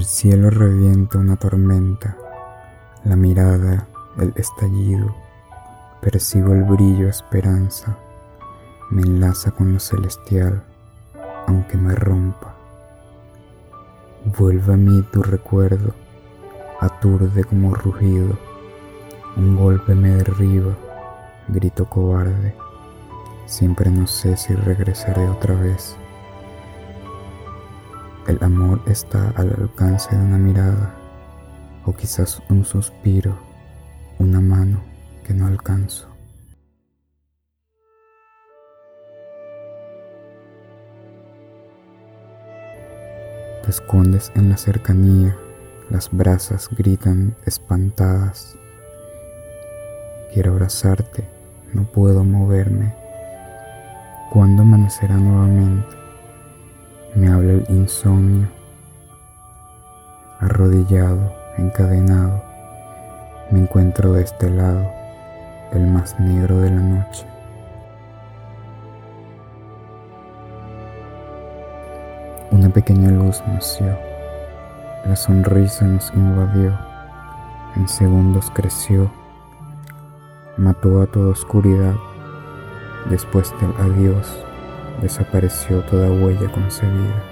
El cielo revienta una tormenta, la mirada, el estallido, percibo el brillo, esperanza, me enlaza con lo celestial, aunque me rompa. Vuelve a mí tu recuerdo, aturde como rugido, un golpe me derriba, grito cobarde, siempre no sé si regresaré otra vez. El amor está al alcance de una mirada o quizás un suspiro, una mano que no alcanzo. Te escondes en la cercanía, las brasas gritan espantadas. Quiero abrazarte, no puedo moverme. ¿Cuándo amanecerá nuevamente? Insomnio, arrodillado, encadenado, me encuentro de este lado, el más negro de la noche. Una pequeña luz nació, la sonrisa nos invadió, en segundos creció, mató a toda oscuridad, después del adiós desapareció toda huella concebida.